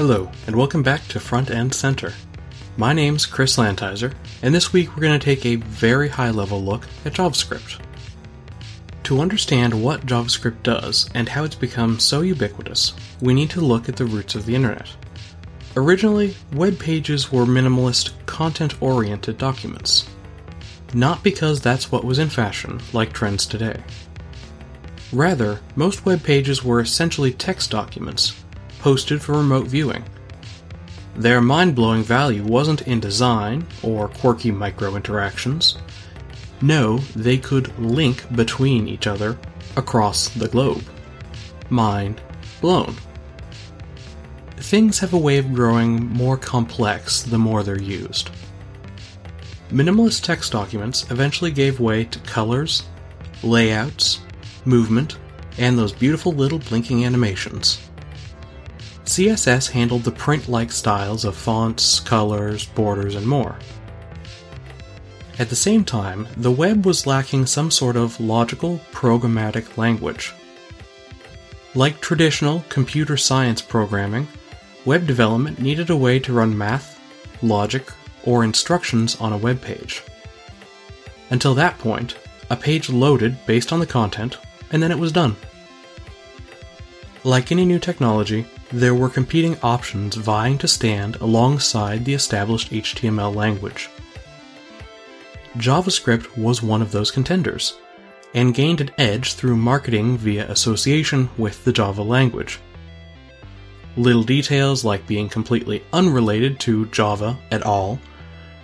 Hello, and welcome back to Front End Center. My name's Chris Lantizer, and this week we're going to take a very high level look at JavaScript. To understand what JavaScript does and how it's become so ubiquitous, we need to look at the roots of the internet. Originally, web pages were minimalist, content oriented documents. Not because that's what was in fashion, like trends today. Rather, most web pages were essentially text documents, posted for remote viewing. Their mind blowing value wasn't in design or quirky micro interactions. No, they could link between each other across the globe. Mind blown. Things have a way of growing more complex the more they're used. Minimalist text documents eventually gave way to colors, layouts, movement, and those beautiful little blinking animations. CSS handled the print like styles of fonts, colors, borders, and more. At the same time, the web was lacking some sort of logical, programmatic language. Like traditional computer science programming, web development needed a way to run math, logic, or instructions on a web page. Until that point, a page loaded based on the content, and then it was done. Like any new technology, there were competing options vying to stand alongside the established HTML language. JavaScript was one of those contenders, and gained an edge through marketing via association with the Java language. Little details like being completely unrelated to Java at all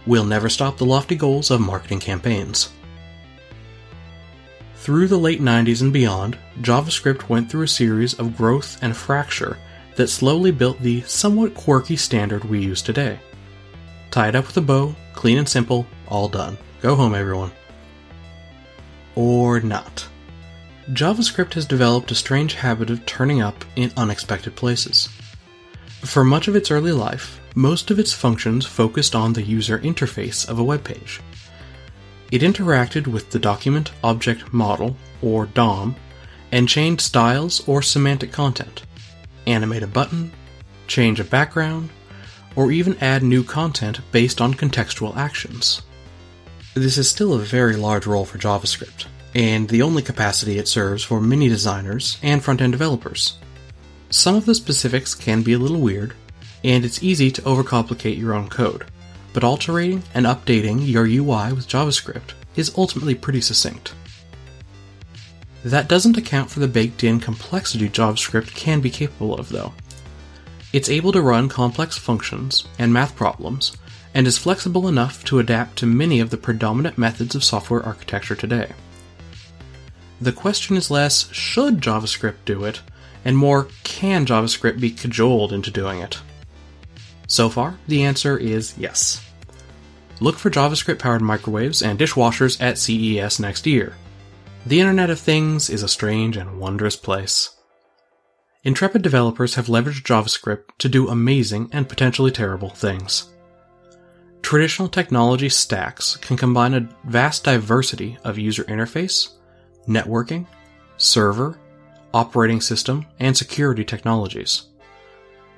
will never stop the lofty goals of marketing campaigns. Through the late 90s and beyond, JavaScript went through a series of growth and fracture that slowly built the somewhat quirky standard we use today. Tie it up with a bow, clean and simple, all done. Go home, everyone. Or not. JavaScript has developed a strange habit of turning up in unexpected places. For much of its early life, most of its functions focused on the user interface of a web page. It interacted with the Document Object Model, or DOM, and changed styles or semantic content, animate a button, change a background, or even add new content based on contextual actions. This is still a very large role for JavaScript, and the only capacity it serves for many designers and front end developers. Some of the specifics can be a little weird, and it's easy to overcomplicate your own code, but altering and updating your UI with JavaScript is ultimately pretty succinct. That doesn't account for the baked in complexity JavaScript can be capable of, though. It's able to run complex functions and math problems and is flexible enough to adapt to many of the predominant methods of software architecture today. The question is less should JavaScript do it, and more can JavaScript be cajoled into doing it? So far, the answer is yes. Look for JavaScript powered microwaves and dishwashers at CES next year. The Internet of Things is a strange and wondrous place. Intrepid developers have leveraged JavaScript to do amazing and potentially terrible things. Traditional technology stacks can combine a vast diversity of user interface, networking, server, operating system, and security technologies.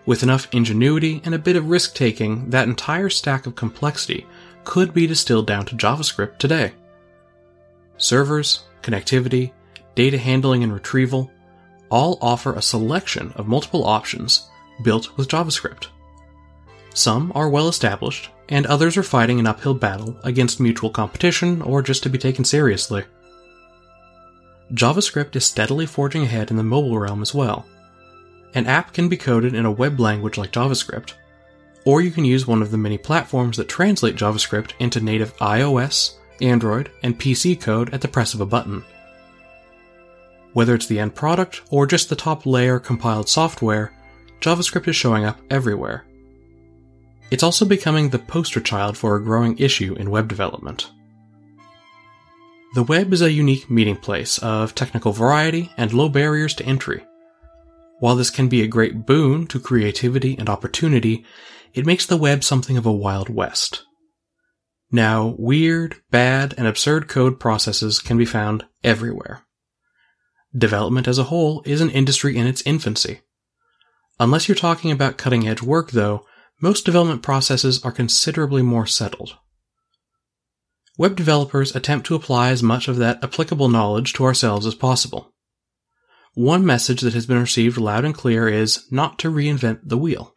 With enough ingenuity and a bit of risk taking, that entire stack of complexity could be distilled down to JavaScript today. Servers, connectivity, data handling and retrieval all offer a selection of multiple options built with JavaScript. Some are well established, and others are fighting an uphill battle against mutual competition or just to be taken seriously. JavaScript is steadily forging ahead in the mobile realm as well. An app can be coded in a web language like JavaScript, or you can use one of the many platforms that translate JavaScript into native iOS, Android, and PC code at the press of a button. Whether it's the end product or just the top layer compiled software, JavaScript is showing up everywhere. It's also becoming the poster child for a growing issue in web development. The web is a unique meeting place of technical variety and low barriers to entry. While this can be a great boon to creativity and opportunity, it makes the web something of a wild west. Now, weird, bad, and absurd code processes can be found everywhere. Development as a whole is an industry in its infancy. Unless you're talking about cutting edge work, though, most development processes are considerably more settled. Web developers attempt to apply as much of that applicable knowledge to ourselves as possible. One message that has been received loud and clear is not to reinvent the wheel.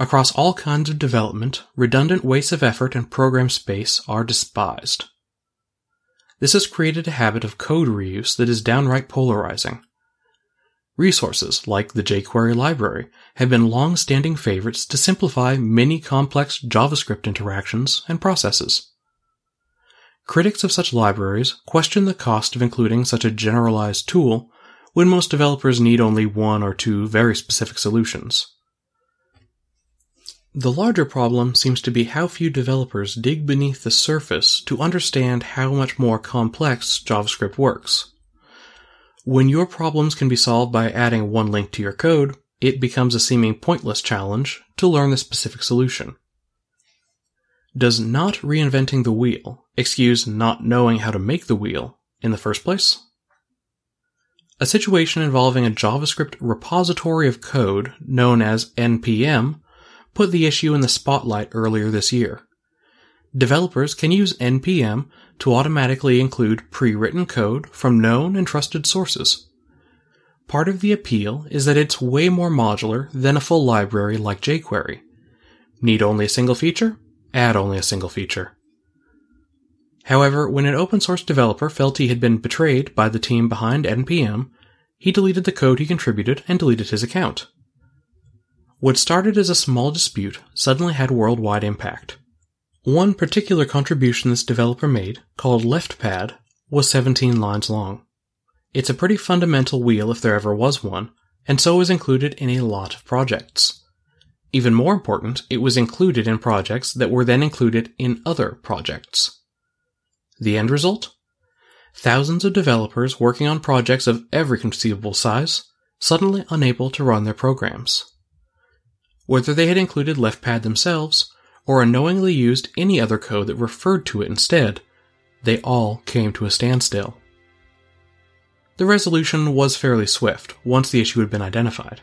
Across all kinds of development, redundant wastes of effort and program space are despised. This has created a habit of code reuse that is downright polarizing. Resources, like the jQuery library, have been long-standing favorites to simplify many complex JavaScript interactions and processes. Critics of such libraries question the cost of including such a generalized tool when most developers need only one or two very specific solutions. The larger problem seems to be how few developers dig beneath the surface to understand how much more complex JavaScript works. When your problems can be solved by adding one link to your code, it becomes a seeming pointless challenge to learn the specific solution. Does not reinventing the wheel excuse not knowing how to make the wheel in the first place? A situation involving a JavaScript repository of code known as NPM put the issue in the spotlight earlier this year. Developers can use NPM to automatically include pre-written code from known and trusted sources. Part of the appeal is that it's way more modular than a full library like jQuery. Need only a single feature? Add only a single feature. However, when an open source developer felt he had been betrayed by the team behind NPM, he deleted the code he contributed and deleted his account. What started as a small dispute suddenly had worldwide impact. One particular contribution this developer made, called LeftPad, was 17 lines long. It's a pretty fundamental wheel if there ever was one, and so was included in a lot of projects. Even more important, it was included in projects that were then included in other projects. The end result? Thousands of developers working on projects of every conceivable size, suddenly unable to run their programs whether they had included LeftPad themselves or unknowingly used any other code that referred to it instead, they all came to a standstill. The resolution was fairly swift once the issue had been identified.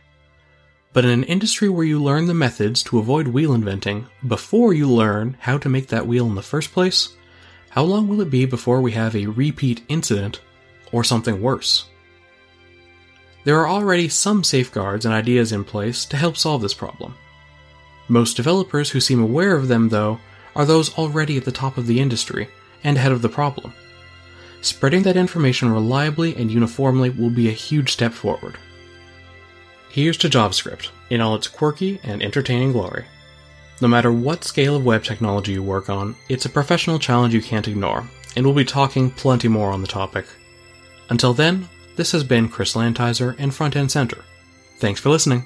But in an industry where you learn the methods to avoid wheel inventing before you learn how to make that wheel in the first place, how long will it be before we have a repeat incident or something worse? There are already some safeguards and ideas in place to help solve this problem. Most developers who seem aware of them, though, are those already at the top of the industry and ahead of the problem. Spreading that information reliably and uniformly will be a huge step forward. Here's to JavaScript, in all its quirky and entertaining glory. No matter what scale of web technology you work on, it's a professional challenge you can't ignore, and we'll be talking plenty more on the topic. Until then, this has been Chris Lantizer and Front End Center. Thanks for listening.